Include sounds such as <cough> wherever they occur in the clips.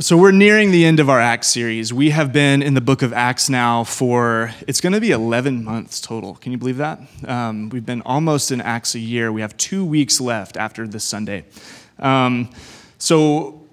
So, we're nearing the end of our Acts series. We have been in the book of Acts now for, it's going to be 11 months total. Can you believe that? Um, we've been almost in Acts a year. We have two weeks left after this Sunday. Um, so,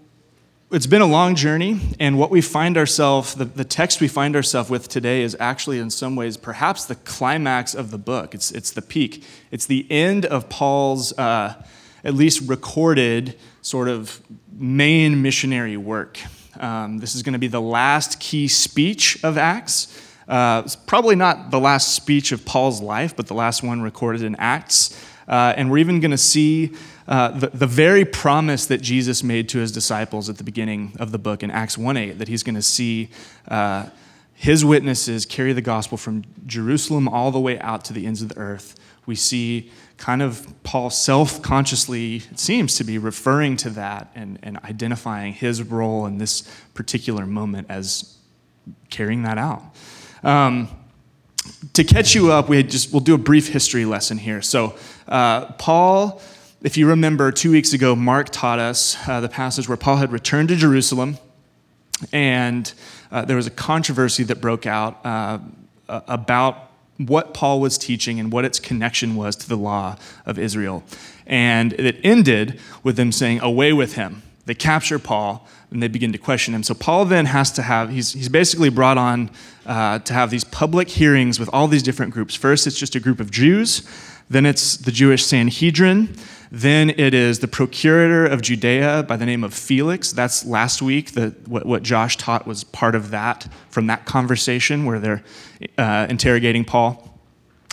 it's been a long journey, and what we find ourselves, the, the text we find ourselves with today is actually, in some ways, perhaps the climax of the book. It's, it's the peak. It's the end of Paul's, uh, at least recorded, sort of main missionary work. Um, this is going to be the last key speech of Acts. Uh, it's probably not the last speech of Paul's life, but the last one recorded in Acts. Uh, and we're even going to see uh, the, the very promise that Jesus made to his disciples at the beginning of the book in Acts 1 8, that he's going to see uh, his witnesses carry the gospel from Jerusalem all the way out to the ends of the earth. We see kind of Paul self consciously, seems to be referring to that and, and identifying his role in this particular moment as carrying that out. Um, to catch you up, we just we'll do a brief history lesson here. So, uh, Paul, if you remember, two weeks ago, Mark taught us uh, the passage where Paul had returned to Jerusalem, and uh, there was a controversy that broke out uh, about what Paul was teaching and what its connection was to the law of Israel. And it ended with them saying, Away with him. They capture Paul and they begin to question him. So Paul then has to have, he's, he's basically brought on uh, to have these public hearings with all these different groups. First, it's just a group of Jews, then it's the Jewish Sanhedrin. Then it is the procurator of Judea by the name of Felix. That's last week. The, what, what Josh taught was part of that from that conversation where they're uh, interrogating Paul.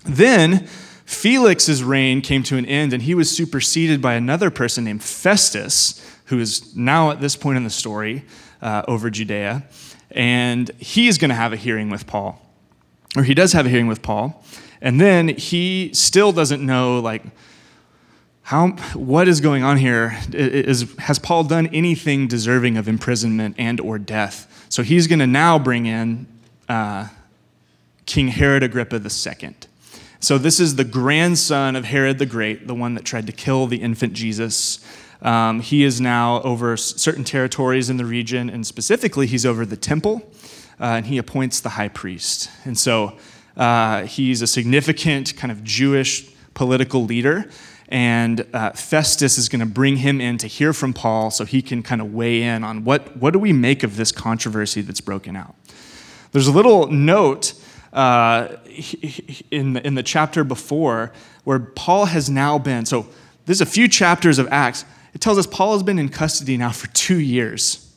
Then Felix's reign came to an end, and he was superseded by another person named Festus, who is now at this point in the story uh, over Judea. And he is going to have a hearing with Paul, or he does have a hearing with Paul. And then he still doesn't know, like, how, what is going on here? Is, has Paul done anything deserving of imprisonment and or death? So he's going to now bring in uh, King Herod Agrippa II. So this is the grandson of Herod the Great, the one that tried to kill the infant Jesus. Um, he is now over certain territories in the region, and specifically, he's over the temple, uh, and he appoints the high priest. And so uh, he's a significant kind of Jewish political leader and uh, Festus is going to bring him in to hear from Paul so he can kind of weigh in on what, what do we make of this controversy that's broken out. There's a little note uh, in, the, in the chapter before where Paul has now been, so there's a few chapters of Acts. It tells us Paul has been in custody now for two years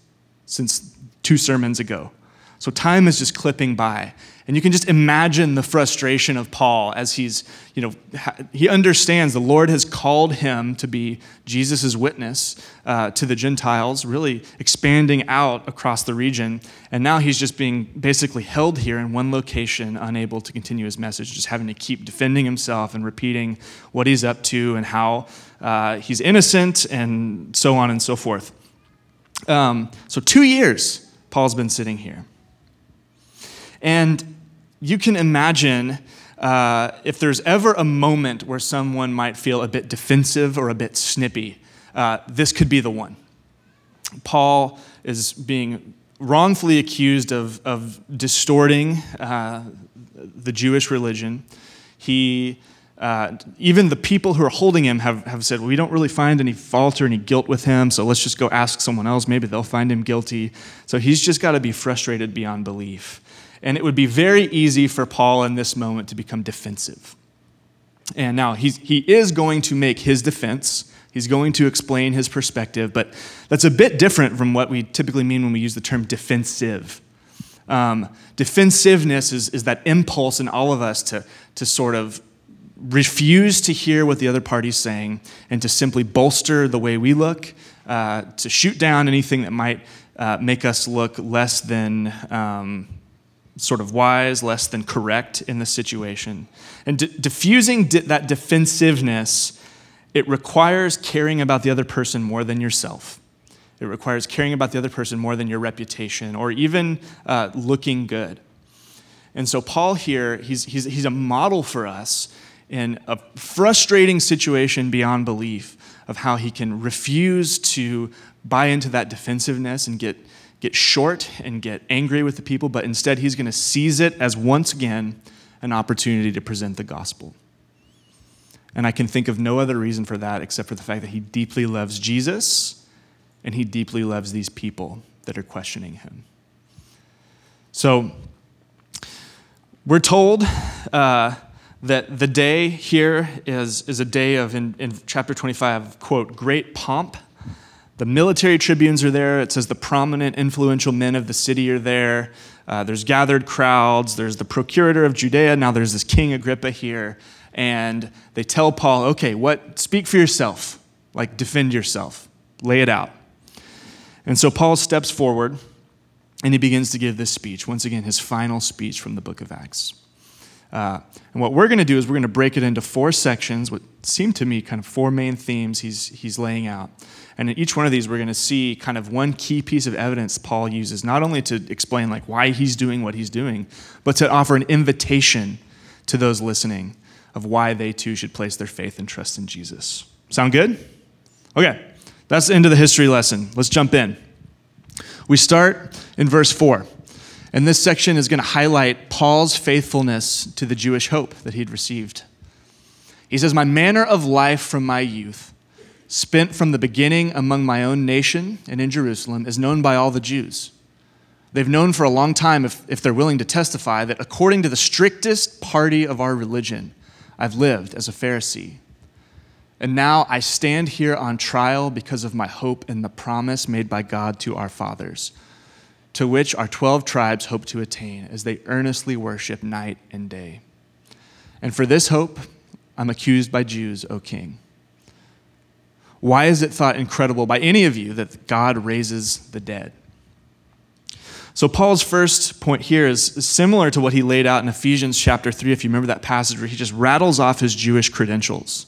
since two sermons ago. So time is just clipping by. And you can just imagine the frustration of Paul as he's, you know, he understands the Lord has called him to be Jesus' witness uh, to the Gentiles, really expanding out across the region. And now he's just being basically held here in one location, unable to continue his message, just having to keep defending himself and repeating what he's up to and how uh, he's innocent and so on and so forth. Um, so, two years, Paul's been sitting here. And you can imagine uh, if there's ever a moment where someone might feel a bit defensive or a bit snippy, uh, this could be the one. Paul is being wrongfully accused of, of distorting uh, the Jewish religion. He, uh, even the people who are holding him have, have said, well, we don't really find any fault or any guilt with him, so let's just go ask someone else. Maybe they'll find him guilty. So he's just got to be frustrated beyond belief. And it would be very easy for Paul in this moment to become defensive. And now he's, he is going to make his defense. He's going to explain his perspective, but that's a bit different from what we typically mean when we use the term defensive. Um, defensiveness is, is that impulse in all of us to, to sort of refuse to hear what the other party's saying and to simply bolster the way we look, uh, to shoot down anything that might uh, make us look less than um, sort of wise, less than correct in the situation. And d- diffusing di- that defensiveness, it requires caring about the other person more than yourself. It requires caring about the other person more than your reputation or even uh, looking good. And so, Paul here, he's, he's, he's a model for us in a frustrating situation beyond belief of how he can refuse to buy into that defensiveness and get, get short and get angry with the people, but instead he's going to seize it as once again an opportunity to present the gospel. And I can think of no other reason for that except for the fact that he deeply loves Jesus and he deeply loves these people that are questioning him. So, we're told uh, that the day here is, is a day of, in, in chapter 25, quote, great pomp. The military tribunes are there. It says the prominent, influential men of the city are there. Uh, there's gathered crowds. There's the procurator of Judea. Now there's this King Agrippa here. And they tell Paul, okay, what? Speak for yourself. Like, defend yourself. Lay it out. And so Paul steps forward and he begins to give this speech, once again, his final speech from the book of Acts. Uh, and what we're going to do is we're going to break it into four sections, what seem to me kind of four main themes he's, he's laying out. And in each one of these, we're going to see kind of one key piece of evidence Paul uses, not only to explain like why he's doing what he's doing, but to offer an invitation to those listening of why they too should place their faith and trust in Jesus. Sound good? Okay, that's the end of the history lesson. Let's jump in. We start in verse 4. And this section is going to highlight Paul's faithfulness to the Jewish hope that he'd received. He says, My manner of life from my youth, spent from the beginning among my own nation and in Jerusalem, is known by all the Jews. They've known for a long time, if, if they're willing to testify, that according to the strictest party of our religion, I've lived as a Pharisee. And now I stand here on trial because of my hope in the promise made by God to our fathers to which our 12 tribes hope to attain as they earnestly worship night and day. And for this hope, I'm accused by Jews, O king. Why is it thought incredible by any of you that God raises the dead? So, Paul's first point here is similar to what he laid out in Ephesians chapter 3, if you remember that passage where he just rattles off his Jewish credentials.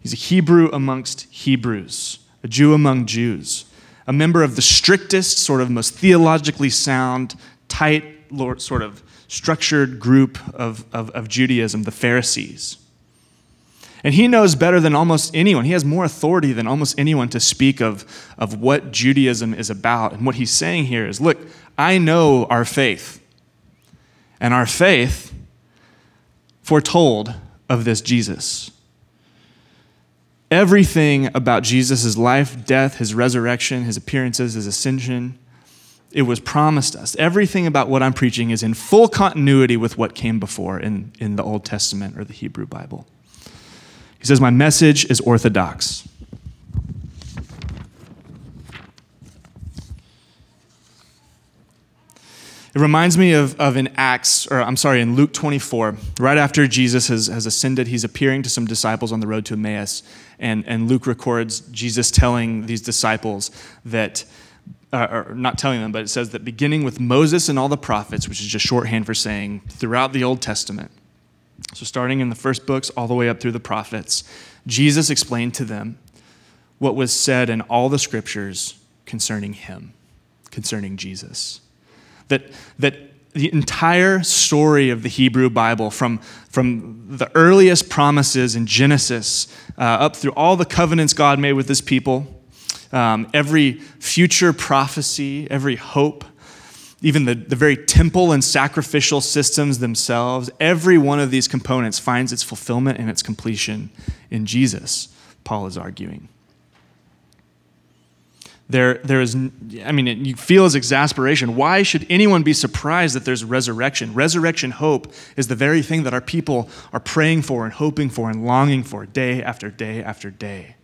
He's a Hebrew amongst Hebrews, a Jew among Jews a member of the strictest, sort of most theologically sound, tight, sort of structured group of, of, of, Judaism, the Pharisees. And he knows better than almost anyone. He has more authority than almost anyone to speak of, of what Judaism is about. And what he's saying here is look, I know our faith. And our faith foretold of this Jesus. Everything about Jesus' life, death, his resurrection, his appearances, his ascension, it was promised us. Everything about what I'm preaching is in full continuity with what came before in, in the Old Testament or the Hebrew Bible. He says, My message is orthodox. It reminds me of, of in Acts, or I'm sorry, in Luke 24, right after Jesus has, has ascended, he's appearing to some disciples on the road to Emmaus. And, and Luke records Jesus telling these disciples that, uh, or not telling them, but it says that beginning with Moses and all the prophets, which is just shorthand for saying throughout the Old Testament, so starting in the first books all the way up through the prophets, Jesus explained to them what was said in all the scriptures concerning him, concerning Jesus. That, that the entire story of the Hebrew Bible, from, from the earliest promises in Genesis uh, up through all the covenants God made with his people, um, every future prophecy, every hope, even the, the very temple and sacrificial systems themselves, every one of these components finds its fulfillment and its completion in Jesus, Paul is arguing there, there is, I mean, you feel his exasperation. Why should anyone be surprised that there's resurrection? Resurrection hope is the very thing that our people are praying for and hoping for and longing for day after day after day.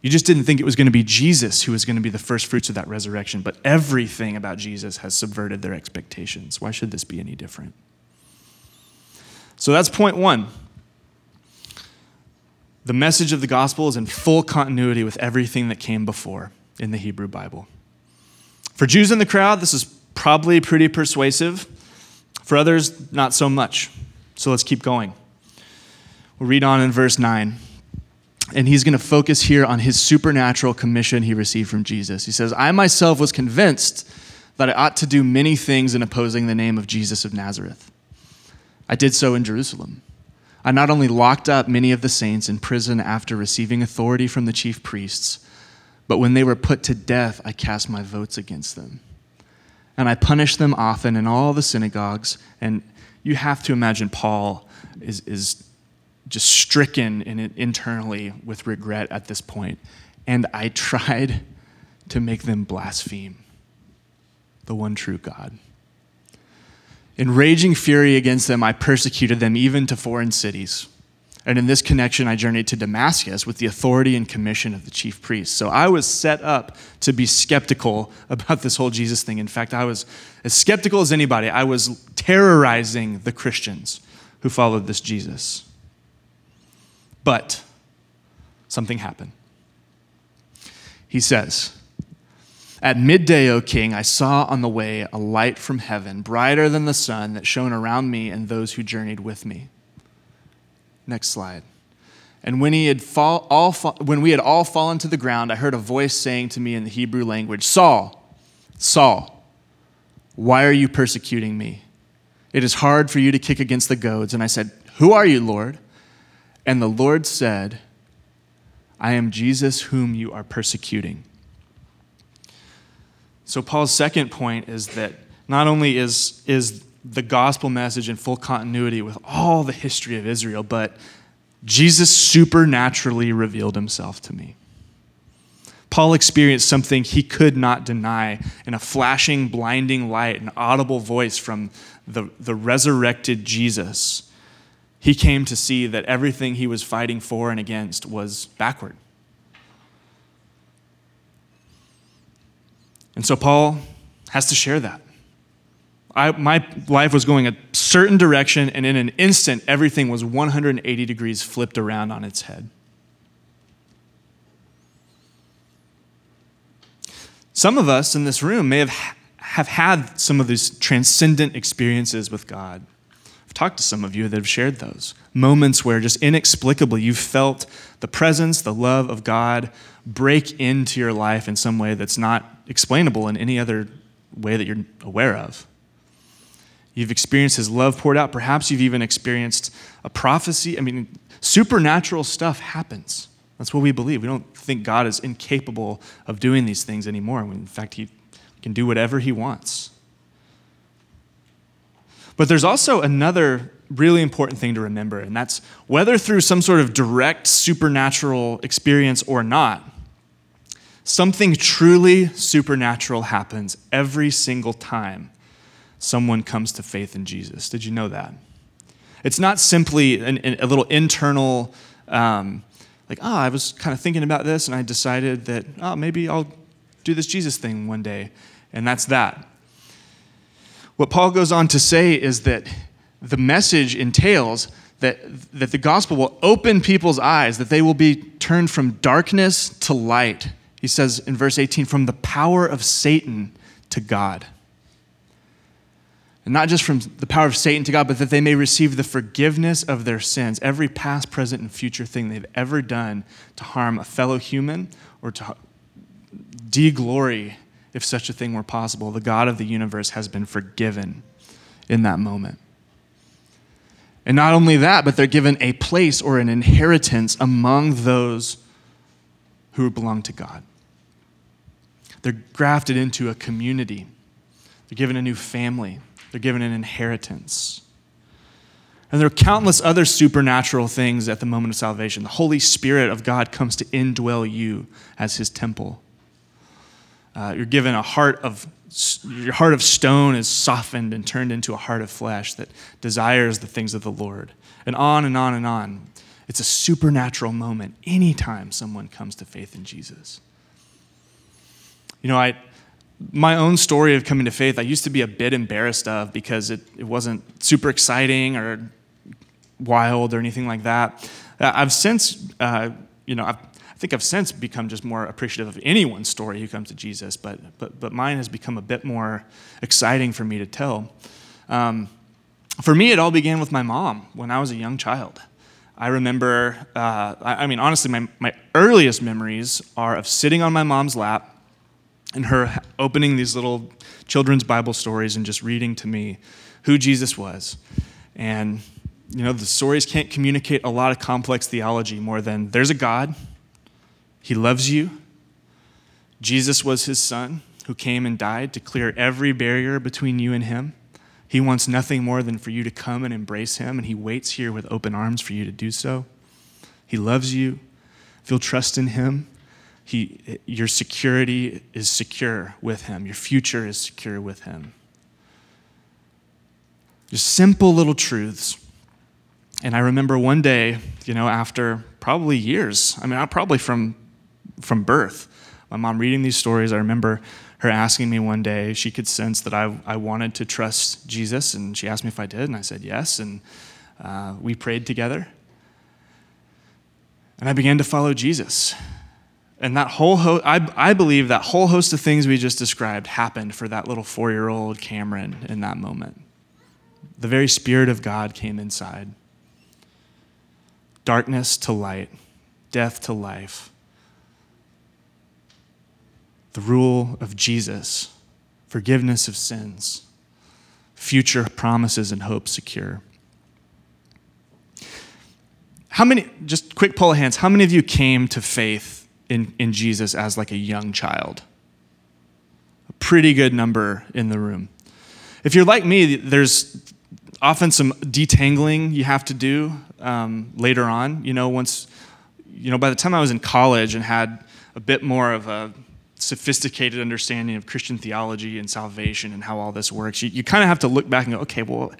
You just didn't think it was going to be Jesus who was going to be the first fruits of that resurrection, but everything about Jesus has subverted their expectations. Why should this be any different? So that's point one. The message of the gospel is in full continuity with everything that came before in the Hebrew Bible. For Jews in the crowd, this is probably pretty persuasive. For others, not so much. So let's keep going. We'll read on in verse 9. And he's going to focus here on his supernatural commission he received from Jesus. He says, I myself was convinced that I ought to do many things in opposing the name of Jesus of Nazareth. I did so in Jerusalem. I not only locked up many of the saints in prison after receiving authority from the chief priests, But when they were put to death, I cast my votes against them. And I punished them often in all the synagogues. And you have to imagine Paul is, is just stricken in internally with regret at this point. And I <laughs> tried to make them blaspheme the one true God. In raging fury against them, I persecuted them even to foreign cities. And in this connection, I journeyed to Damascus with the authority and commission of the chief priests. So I was set up to be skeptical <laughs> about this whole Jesus thing. In fact, I was as skeptical as anybody. I was terrorizing the Christians who followed this Jesus. But something happened. He says, At midday, O king, I saw on the way a light from heaven, brighter than the sun, that shone around me and those who journeyed with me. Next slide. And when, he had fall, all when we had all fallen to the ground, I heard a voice saying to me in the Hebrew language, Saul, Saul, why are you persecuting me? It is hard for you to kick against the goads. And I said, Who are you, Lord? And the Lord said, I am Jesus whom you are persecuting. So, Paul's second point is that not only is, is the gospel message in full continuity with all the history of Israel, but Jesus supernaturally revealed himself to me. Paul experienced something he could not deny in a flashing, blinding light, an audible voice from the, the resurrected Jesus. He came to see that everything he was fighting for and against was backward. And so Paul has to share that. I, my life was going a certain direction, and in an instant, everything was 180 degrees flipped around on its head. Some of us in this room may have, have had some of these transcendent experiences with God. I've talked to some of you that have shared those moments where just inexplicably you felt the presence, the love of God break into your life in some way that's not explainable in any other way that you're aware of. You've experienced His love poured out. Perhaps you've even experienced a prophecy. I mean, supernatural stuff happens. That's what we believe. We don't think God is incapable of doing these things anymore. In fact, He can do whatever He wants. But there's also another really important thing to remember, and that's whether through some sort of direct supernatural experience or not, something truly supernatural happens every single time someone comes to faith in Jesus. Did you know that? It's not simply an, a little internal um, like, oh, I was kind of thinking about this and I decided that, oh, maybe I'll do this Jesus thing one day. And that's that. What Paul goes on to say is that the message entails that, that the gospel will open people's eyes, that they will be turned from darkness to light. He says in verse 18, from the power of Satan to God and not just from the power of Satan to God, but that they may receive the forgiveness of their sins, every past, present, and future thing they've ever done to harm a fellow human or to deglory, if such a thing were possible. The God of the universe has been forgiven in that moment. And not only that, but they're given a place or an inheritance among those who belong to God. They're grafted into a community, they're given a new family. They're given an inheritance. And there are countless other supernatural things at the moment of salvation. The Holy Spirit of God comes to indwell you as his temple. Uh, you're given a heart of your heart of stone is softened and turned into a heart of flesh that desires the things of the Lord. And on and on and on. It's a supernatural moment anytime someone comes to faith in Jesus. You know, I, my own story of coming to faith, I used to be a bit embarrassed of because it, it wasn't super exciting or wild or anything like that. Uh, I've since, uh, you know, I've, I think I've since become just more appreciative of anyone's story who comes to Jesus, but, but, but mine has become a bit more exciting for me to tell. Um, for me, it all began with my mom when I was a young child. I remember, uh, I, I mean, honestly, my, my earliest memories are of sitting on my mom's lap and her opening these little children's Bible stories and just reading to me who Jesus was. And, you know, the stories can't communicate a lot of complex theology more than there's a God, He loves you, Jesus was his son who came and died to clear every barrier between you and him. He wants nothing more than for you to come and embrace him, and he waits here with open arms for you to do so. He loves you. If you'll trust in him, he, your security is secure with him, your future is secure with him. Just simple little truths. And I remember one day, you know, after probably years, I mean, probably from, from birth, my mom reading these stories, I remember her asking me one day, she could sense that I, I wanted to trust Jesus, and she asked me if I did, and I said yes, and uh, we prayed together. And I began to follow Jesus. And that whole host, I, I believe that whole host of things we just described happened for that little four year old Cameron in that moment. The very Spirit of God came inside. Darkness to light, death to life the rule of Jesus, forgiveness of sins, future promises and hope secure. How many, just quick poll of hands, how many of you came to faith in, in Jesus as like a young child? A pretty good number in the room. If you're like me, there's often some detangling you have to do um, later on. You know, once, you know, by the time I was in college and had a bit more of a sophisticated understanding of Christian theology and salvation and how all this works, you, you kind of have to look back and go, okay, well,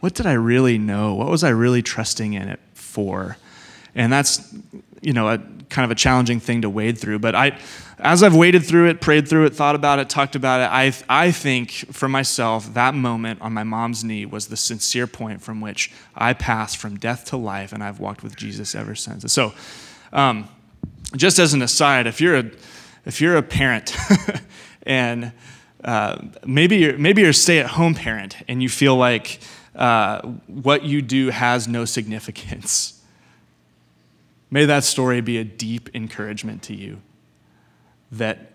what did I really know? What was I really trusting in it for? And that's, you know, a kind of a challenging thing to wade through. But I, as I've waded through it, prayed through it, thought about it, talked about it, I, I think for myself, that moment on my mom's knee was the sincere point from which I passed from death to life, and I've walked with Jesus ever since. So, um, just as an aside, if you're a if you're a parent <laughs> and uh, maybe you're, maybe you're a stay-at-home parent and you feel like uh, what you do has no significance, may that story be a deep encouragement to you that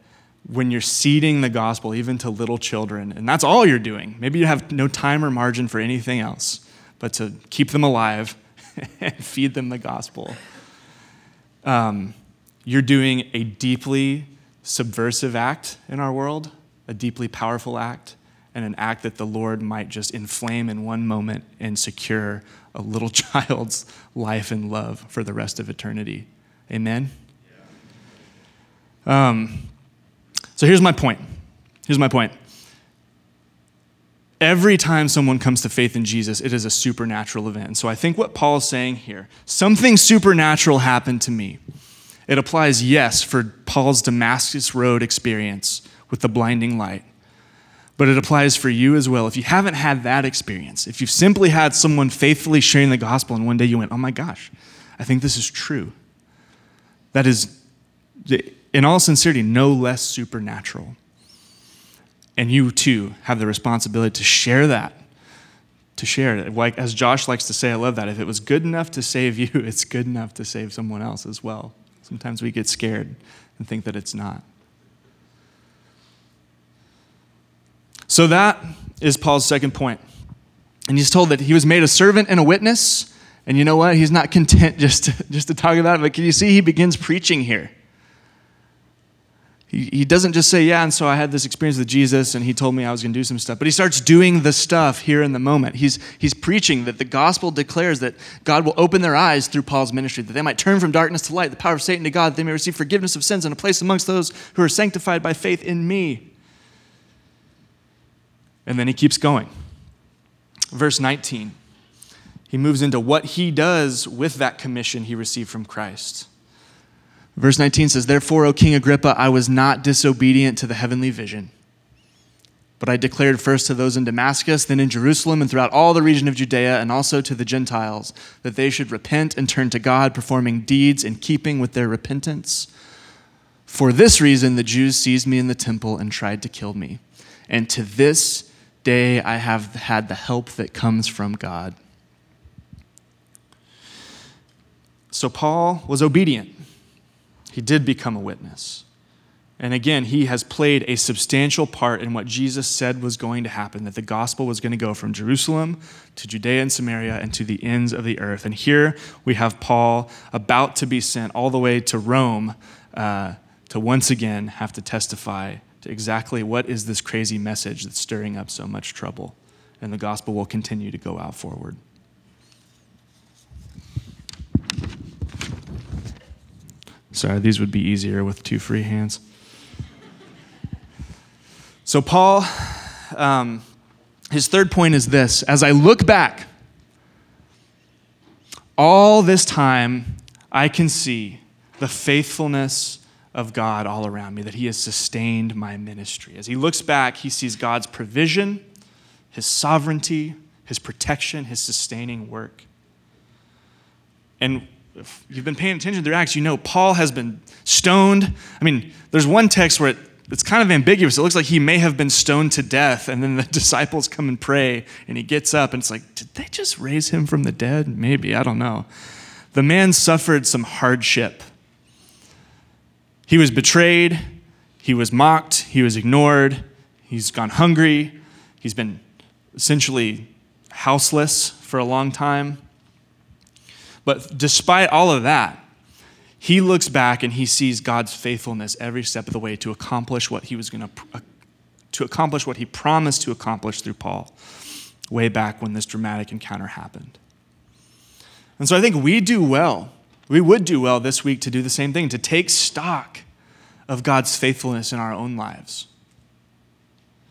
when you're seeding the gospel even to little children, and that's all you're doing, maybe you have no time or margin for anything else but to keep them alive <laughs> and feed them the gospel. Um, you're doing a deeply subversive act in our world, a deeply powerful act, and an act that the Lord might just inflame in one moment and secure a little <laughs> child's life and love for the rest of eternity. Amen? Um, so here's my point. Here's my point. Every time someone comes to faith in Jesus, it is a supernatural event. So I think what Paul is saying here, something supernatural happened to me. It applies, yes, for Paul's Damascus Road experience with the blinding light. But it applies for you as well. If you haven't had that experience, if you've simply had someone faithfully sharing the gospel and one day you went, oh my gosh, I think this is true. That is, in all sincerity, no less supernatural. And you too have the responsibility to share that to share it. Like as Josh likes to say, I love that. If it was good enough to save you, <laughs> it's good enough to save someone else as well. Sometimes we get scared and think that it's not. So that is Paul's second point. And he's told that he was made a servant and a witness. And you know what? He's not content <laughs> just to, just to talk about it, but can you see he begins preaching here? He, he doesn't just say, Yeah, and so I had this experience with Jesus and he told me I was going to do some stuff, but he starts doing the stuff here in the moment. He's, he's preaching that the gospel declares that God will open their eyes through Paul's ministry, that they might turn from darkness to light, the power of Satan to God, that they may receive forgiveness of sins and a place amongst those who are sanctified by faith in me. And then he keeps going. Verse 19, he moves into what he does with that commission he received from Christ. Verse 19 says, Therefore, O King Agrippa, I was not disobedient to the heavenly vision. But I declared first to those in Damascus, then in Jerusalem, and throughout all the region of Judea, and also to the Gentiles, that they should repent and turn to God, performing deeds in keeping with their repentance. For this reason, the Jews seized me in the temple and tried to kill me. And to this day, I have had the help that comes from God. So Paul was obedient he did become a witness. And again, he has played a substantial part in what Jesus said was going to happen that the gospel was going to go from Jerusalem to Judea and Samaria and to the ends of the earth. And here we have Paul about to be sent all the way to Rome uh, to once again have to testify to exactly what is this crazy message that's stirring up so much trouble. And the gospel will continue to go out forward. Sorry, these would be easier with two free hands. So, Paul, um, his third point is this as I look back, all this time, I can see the faithfulness of God all around me, that He has sustained my ministry. As he looks back, he sees God's provision, His sovereignty, His protection, His sustaining work. And if you've been paying attention to their acts, you know Paul has been stoned. I mean, there's one text where it, it's kind of ambiguous. It looks like he may have been stoned to death, and then the <laughs> disciples come and pray, and he gets up, and it's like, did they just raise him from the dead? Maybe, I don't know. The man suffered some hardship he was betrayed, he was mocked, he was ignored, he's gone hungry, he's been essentially houseless for a long time. But despite all of that, he looks back and he sees God's faithfulness every step of the way to accomplish what he was going to uh, to accomplish what he promised to accomplish through Paul way back when this dramatic encounter happened. And so I think we do well we would do well this week to do the same thing, to take stock of God's faithfulness in our own lives.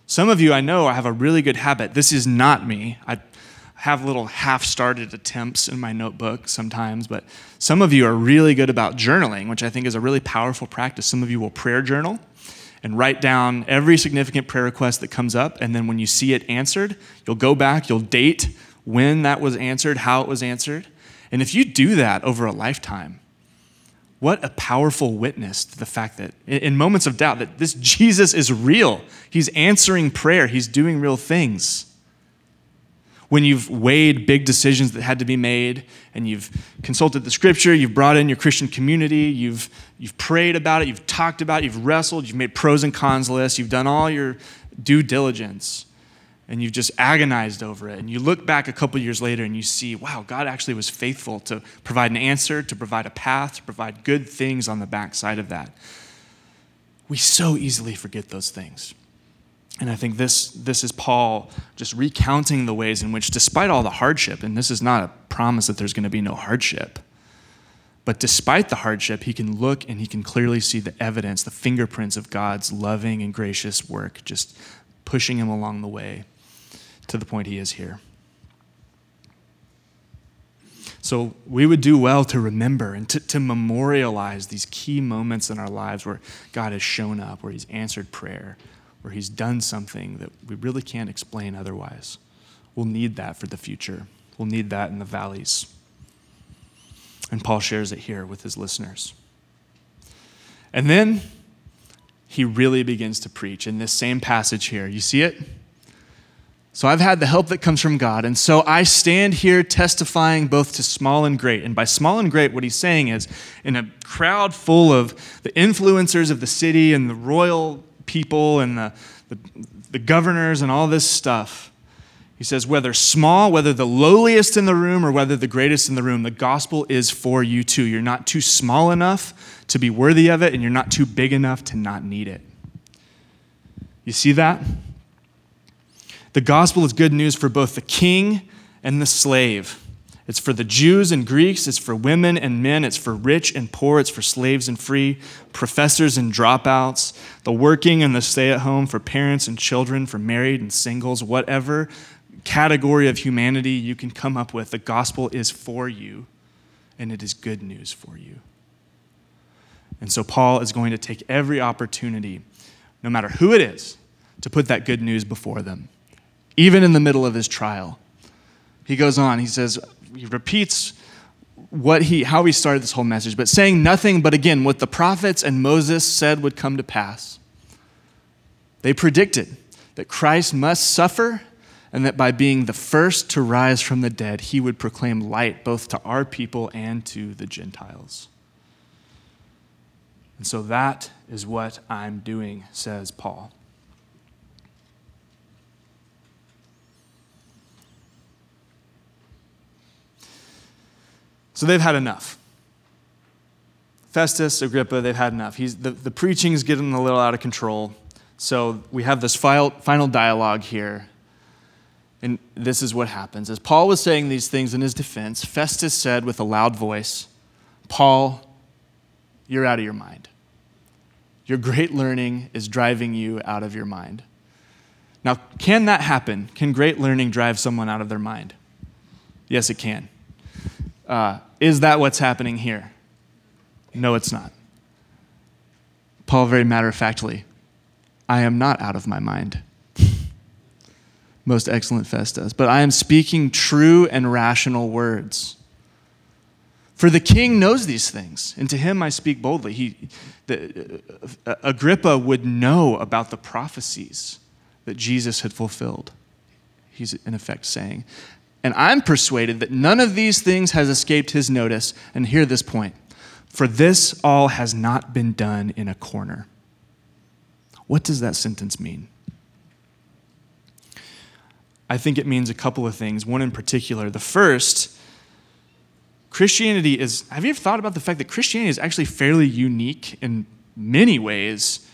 Some of you I know I have a really good habit. This is not me. I have little half started attempts in my notebook sometimes, but some of you are really good about journaling, which I think is a really powerful practice. Some of you will prayer journal and write down every significant prayer request that comes up, and then when you see it answered, you'll go back, you'll date when that was answered, how it was answered. And if you do that over a lifetime, what a powerful witness to the fact that in moments of doubt that this Jesus is real. He's answering prayer, he's doing real things. When you've weighed big decisions that had to be made and you've consulted the scripture, you've brought in your Christian community, you've, you've prayed about it, you've talked about it, you've wrestled, you've made pros and cons lists, you've done all your due diligence and you've just agonized over it. And you look back a couple years later and you see, wow, God actually was faithful to provide an answer, to provide a path, to provide good things on the backside of that. We so easily forget those things. And I think this, this is Paul just recounting the ways in which, despite all the hardship, and this is not a promise that there's going to be no hardship, but despite the hardship, he can look and he can clearly see the evidence, the fingerprints of God's loving and gracious work, just pushing him along the way to the point he is here. So we would do well to remember and to, to memorialize these key moments in our lives where God has shown up, where he's answered prayer, where he's done something that we really can't explain otherwise. We'll need that for the future. We'll need that in the valleys. And Paul shares it here with his listeners. And then he really begins to preach in this same passage here. You see it? So I've had the help that comes from God. And so I stand here testifying both to small and great. And by small and great, what he's saying is in a crowd full of the influencers of the city and the royal people and the, the, the governors and all this stuff, he says, whether small, whether the lowliest in the room or whether the greatest in the room, the gospel is for you too. You're not too small enough to be worthy of it, and you're not too big enough to not need it. You see that? The gospel is good news for both the king and the slave. It's for the Jews and Greeks, it's for women and men, it's for rich and poor, it's for slaves and free, professors and dropouts, the working and the stay at home, for parents and children, for married and singles, whatever category of humanity you can come up with, the gospel is for you, and it is good news for you. And so Paul is going to take every opportunity, no matter who it is, to put that good news before them even in the middle of his trial. He goes on, he says, he repeats what he, how he started this whole message, but saying nothing but again what the prophets and Moses said would come to pass. They predicted that Christ must suffer and that by being the first to rise from the dead, he would proclaim light both to our people and to the Gentiles. And so that is what I'm doing, says Paul. So they've had enough. Festus, Agrippa, they've had enough. He's, the, the preaching's getting a little out of control. So we have this final, final dialogue here. And this is what happens. As Paul was saying these things in his defense, Festus said with a loud voice, Paul, you're out of your mind. Your great learning is driving you out of your mind. Now, can that happen? Can great learning drive someone out of their mind? Yes, it can. Uh, is that what's happening here? No, it's not. Paul, very matter of factly, I am not out of my mind. Most excellent Festus. But I am speaking true and rational words. For the king knows these things, and to him I speak boldly. He, the, uh, Agrippa would know about the prophecies that Jesus had fulfilled. He's in effect saying. And I'm persuaded that none of these things has escaped his notice. And hear this point for this all has not been done in a corner. What does that sentence mean? I think it means a couple of things. One in particular. The first, Christianity is, have you ever thought about the fact that Christianity is actually fairly unique in many ways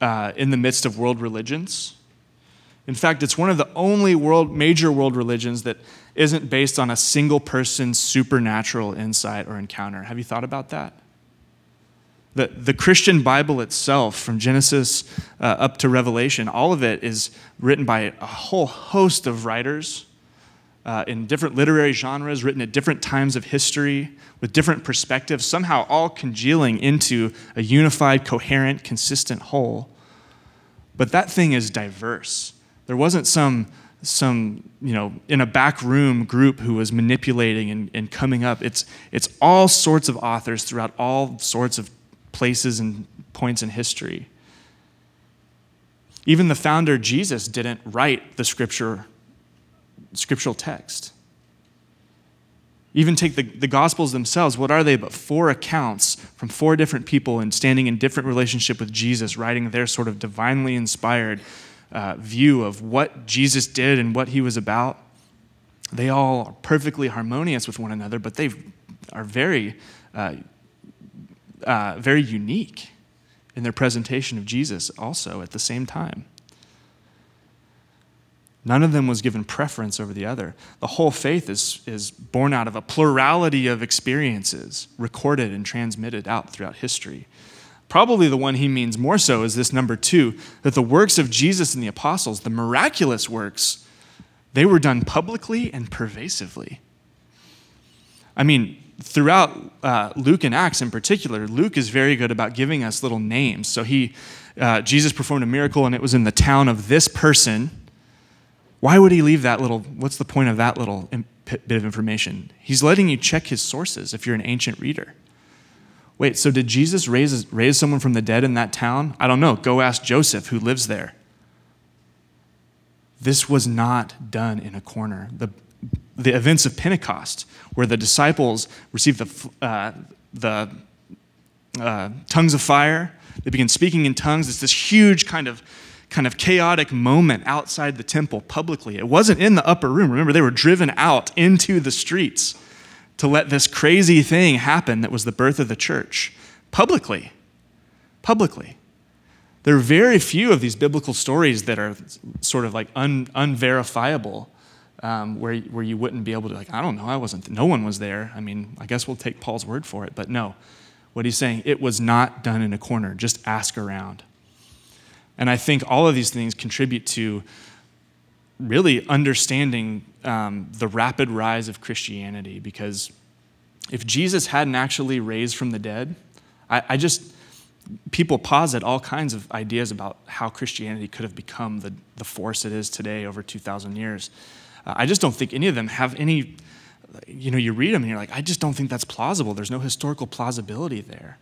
uh, in the midst of world religions? In fact, it's one of the only world, major world religions that isn't based on a single person's supernatural insight or encounter. Have you thought about that? The, the Christian Bible itself, from Genesis uh, up to Revelation, all of it is written by a whole host of writers uh, in different literary genres, written at different times of history, with different perspectives, somehow all congealing into a unified, coherent, consistent whole. But that thing is diverse. There wasn't some, some you know, in a back room group who was manipulating and, and coming up. It's, it's all sorts of authors throughout all sorts of places and points in history. Even the founder, Jesus, didn't write the scripture, scriptural text. Even take the, the Gospels themselves, what are they but four accounts from four different people and standing in different relationship with Jesus, writing their sort of divinely inspired uh, view of what Jesus did and what he was about. They all are perfectly harmonious with one another, but they are very, uh, uh, very unique in their presentation of Jesus also at the same time. None of them was given preference over the other. The whole faith is, is born out of a plurality of experiences recorded and transmitted out throughout history. Probably the one he means more so is this number two that the works of Jesus and the apostles, the miraculous works, they were done publicly and pervasively. I mean, throughout uh, Luke and Acts in particular, Luke is very good about giving us little names. So he, uh, Jesus performed a miracle and it was in the town of this person. Why would he leave that little, what's the point of that little bit of information? He's letting you check his sources if you're an ancient reader. Wait, so did Jesus raise, raise someone from the dead in that town? I don't know. Go ask Joseph, who lives there. This was not done in a corner. The, the events of Pentecost, where the disciples received the, uh, the uh, tongues of fire, they begin speaking in tongues. It's this huge kind of kind of chaotic moment outside the temple publicly. It wasn't in the upper room. Remember, they were driven out into the streets to let this crazy thing happen that was the birth of the church publicly. Publicly. There are very few of these biblical stories that are sort of like un, unverifiable, um, where, where you wouldn't be able to, like, I don't know, I wasn't, no one was there. I mean, I guess we'll take Paul's word for it, but no. What he's saying, it was not done in a corner. Just ask around. And I think all of these things contribute to really understanding um, the rapid rise of Christianity because if Jesus hadn't actually raised from the dead, I, I, just, people posit all kinds of ideas about how Christianity could have become the, the force it is today over 2,000 years. Uh, I just don't think any of them have any, you know, you read them and you're like, I just don't think that's plausible. There's no historical plausibility there.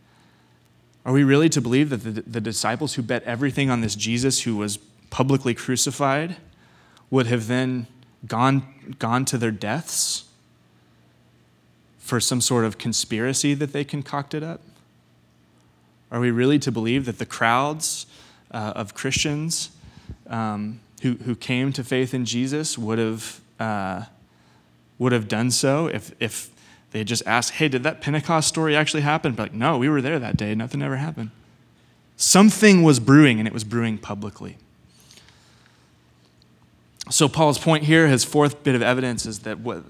Are we really to believe that the, the disciples who bet everything on this Jesus who was publicly crucified would have then gone, gone to their deaths for some sort of conspiracy that they concocted up? Are we really to believe that the crowds uh, of Christians um, who, who came to faith in Jesus would have, uh, would have done so if, if They had just asked, hey, did that Pentecost story actually happen? But like, no, we were there that day. Nothing ever happened. Something was brewing, and it was brewing publicly. So, Paul's point here, his fourth bit of evidence, is that what,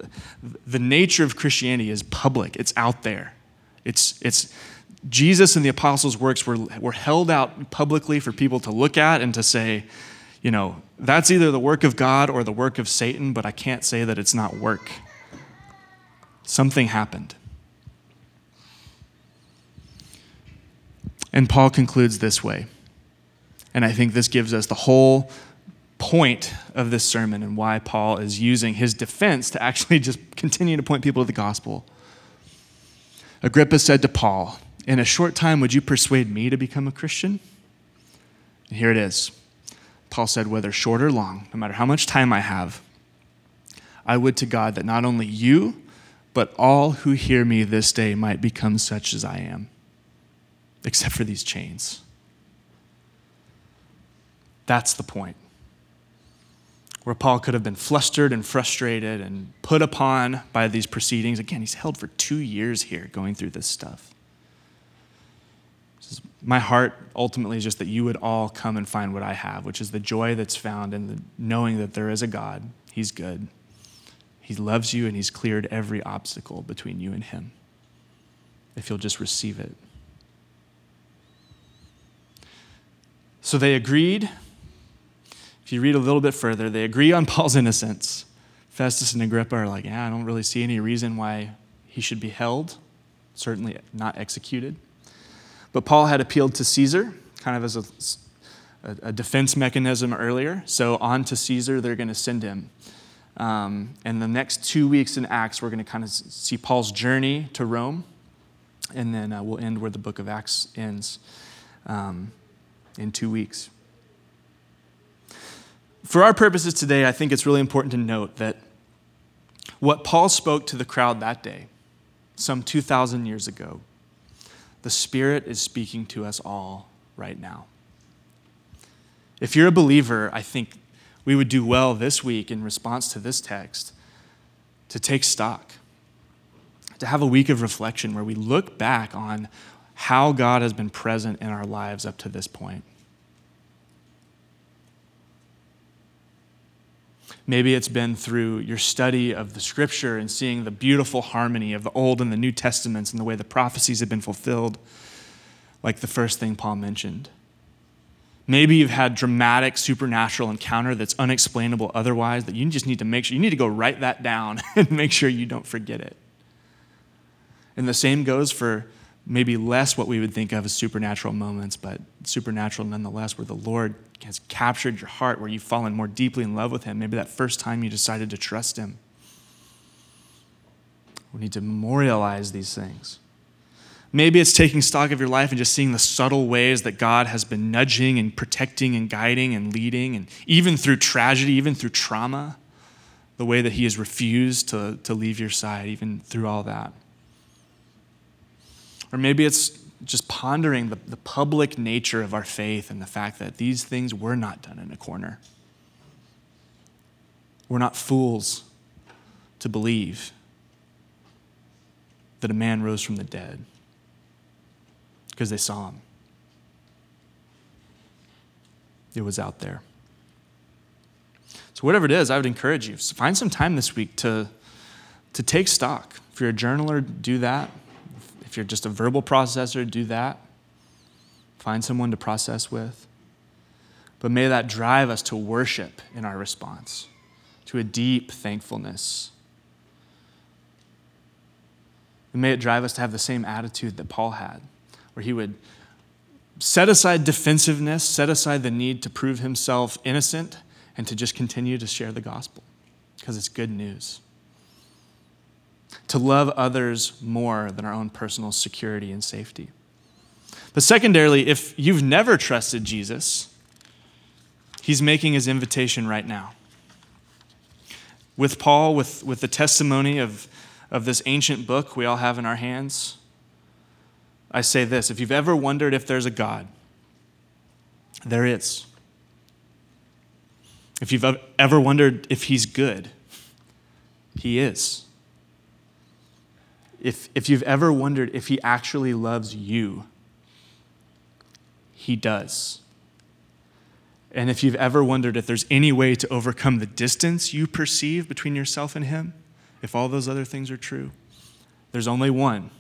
the nature of Christianity is public, it's out there. It's, it's, Jesus and the apostles' works were, were held out publicly for people to look at and to say, you know, that's either the work of God or the work of Satan, but I can't say that it's not work. Something happened. And Paul concludes this way. And I think this gives us the whole point of this sermon and why Paul is using his defense to actually just continue to point people to the gospel. Agrippa said to Paul, In a short time, would you persuade me to become a Christian? And here it is. Paul said, Whether short or long, no matter how much time I have, I would to God that not only you, but all who hear me this day might become such as I am, except for these chains. That's the point. Where Paul could have been flustered and frustrated and put upon by these proceedings. Again, he's held for two years here going through this stuff. My heart ultimately is just that you would all come and find what I have, which is the joy that's found in the knowing that there is a God. He's good. He loves you and He's cleared every obstacle between you and Him. If you'll just receive it. So they agreed. If you read a little bit further, they agree on <laughs> Paul's innocence. Festus and Agrippa are like, yeah, I don't really see any reason why he should be held, certainly not executed. But Paul had appealed to Caesar, kind of as a, a defense mechanism earlier. So on to Caesar, they're going to send him. Um, and the next two weeks in Acts, we're going to kind of see Paul's journey to Rome. And then uh, we'll end where the book of Acts ends um, in two weeks. For our purposes today, I think it's really important to note that what Paul spoke to the crowd that day, some 2,000 years ago, the Spirit is speaking to us all right now. If you're a believer, I think we would do well this week in response to this text to take stock, to have a week of reflection where we look back on how God has been present in our lives up to this point. Maybe it's been through your study of the scripture and seeing the beautiful harmony of the Old and the New Testaments and the way the prophecies have been fulfilled, like the first thing Paul mentioned. Maybe you've had dramatic supernatural encounter that's unexplainable otherwise that you just need to make sure you need to go write that down <laughs> and make sure you don't forget it. And the same goes for maybe less what we would think of as supernatural moments, but supernatural nonetheless, where the Lord has captured your heart, where you've fallen more deeply in love with Him. Maybe that first time you decided to trust Him. We need to memorialize these things. Maybe it's taking stock of your life and just seeing the subtle ways that God has been nudging and protecting and guiding and leading, and even through tragedy, even through trauma, the way that He has refused to, to leave your side, even through all that. Or maybe it's just pondering the, the public nature of our faith and the fact that these things were not done in a corner. We're not fools to believe that a man rose from the dead because they saw him. It was out there. So, whatever it is, I would encourage you find some time this week to, to take stock. If you're a journaler, do that. If you're just a verbal processor, do that. Find someone to process with. But may that drive us to worship in our response, to a deep thankfulness. And may it drive us to have the same attitude that Paul had where he would set aside defensiveness, set aside the need to prove himself innocent, and to just continue to share the gospel because it's good news. To love others more than our own personal security and safety. But secondarily, if you've never trusted Jesus, he's making his invitation right now. With Paul, with, with the testimony of, of this ancient book we all have in our hands, I say this if you've ever wondered if there's a God, there is. If you've ever wondered if he's good, he is. If, if you've ever wondered if he actually loves you, he does. And if you've ever wondered if there's any way to overcome the distance you perceive between yourself and him, if all those other things are true, there's only one,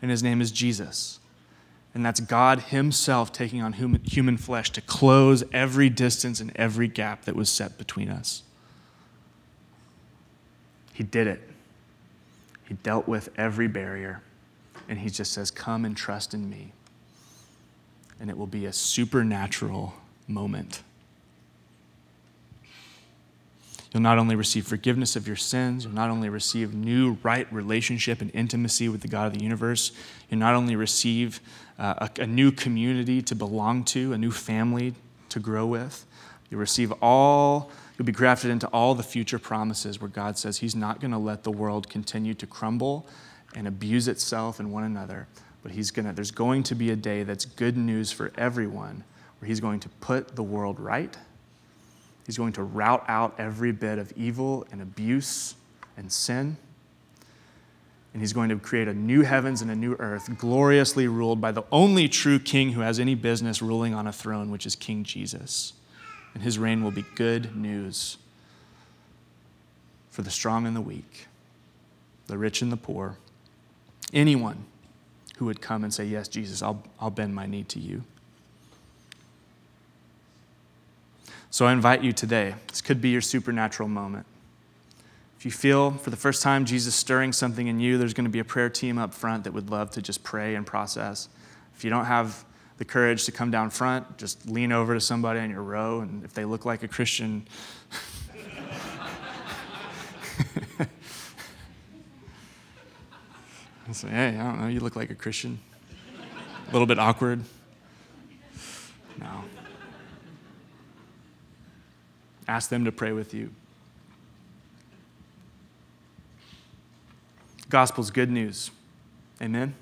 and his name is Jesus. And that's God Himself taking on human, human flesh to close every distance and every gap that was set between us. He did it. He dealt with every barrier. And He just says, Come and trust in me. And it will be a supernatural moment. You'll not only receive forgiveness of your sins, you'll not only receive new right relationship and intimacy with the God of the universe, you'll not only receive uh, a, a new community to belong to, a new family to grow with, you'll receive all, you'll be grafted into all the future promises where God says He's not going to let the world continue to crumble and abuse itself and one another, but He's going to, there's going to be a day that's good news for everyone where He's going to put the world right He's going to rout out every bit of evil and abuse and sin. And he's going to create a new heavens and a new earth, gloriously ruled by the only true king who has any business ruling on a throne, which is King Jesus. And his reign will be good news for the strong and the weak, the rich and the poor, anyone who would come and say, Yes, Jesus, I'll, I'll bend my knee to you. So I invite you today, this could be your supernatural moment. If you feel for the first time Jesus stirring something in you, there's going to be a prayer team up front that would love to just pray and process. If you don't have the courage to come down front, just lean over to somebody in your row, and if they look like a Christian, <laughs> say, hey, I don't know, you look like a Christian. A little bit awkward. No. Ask them to pray with you. Gospel's good news. Amen.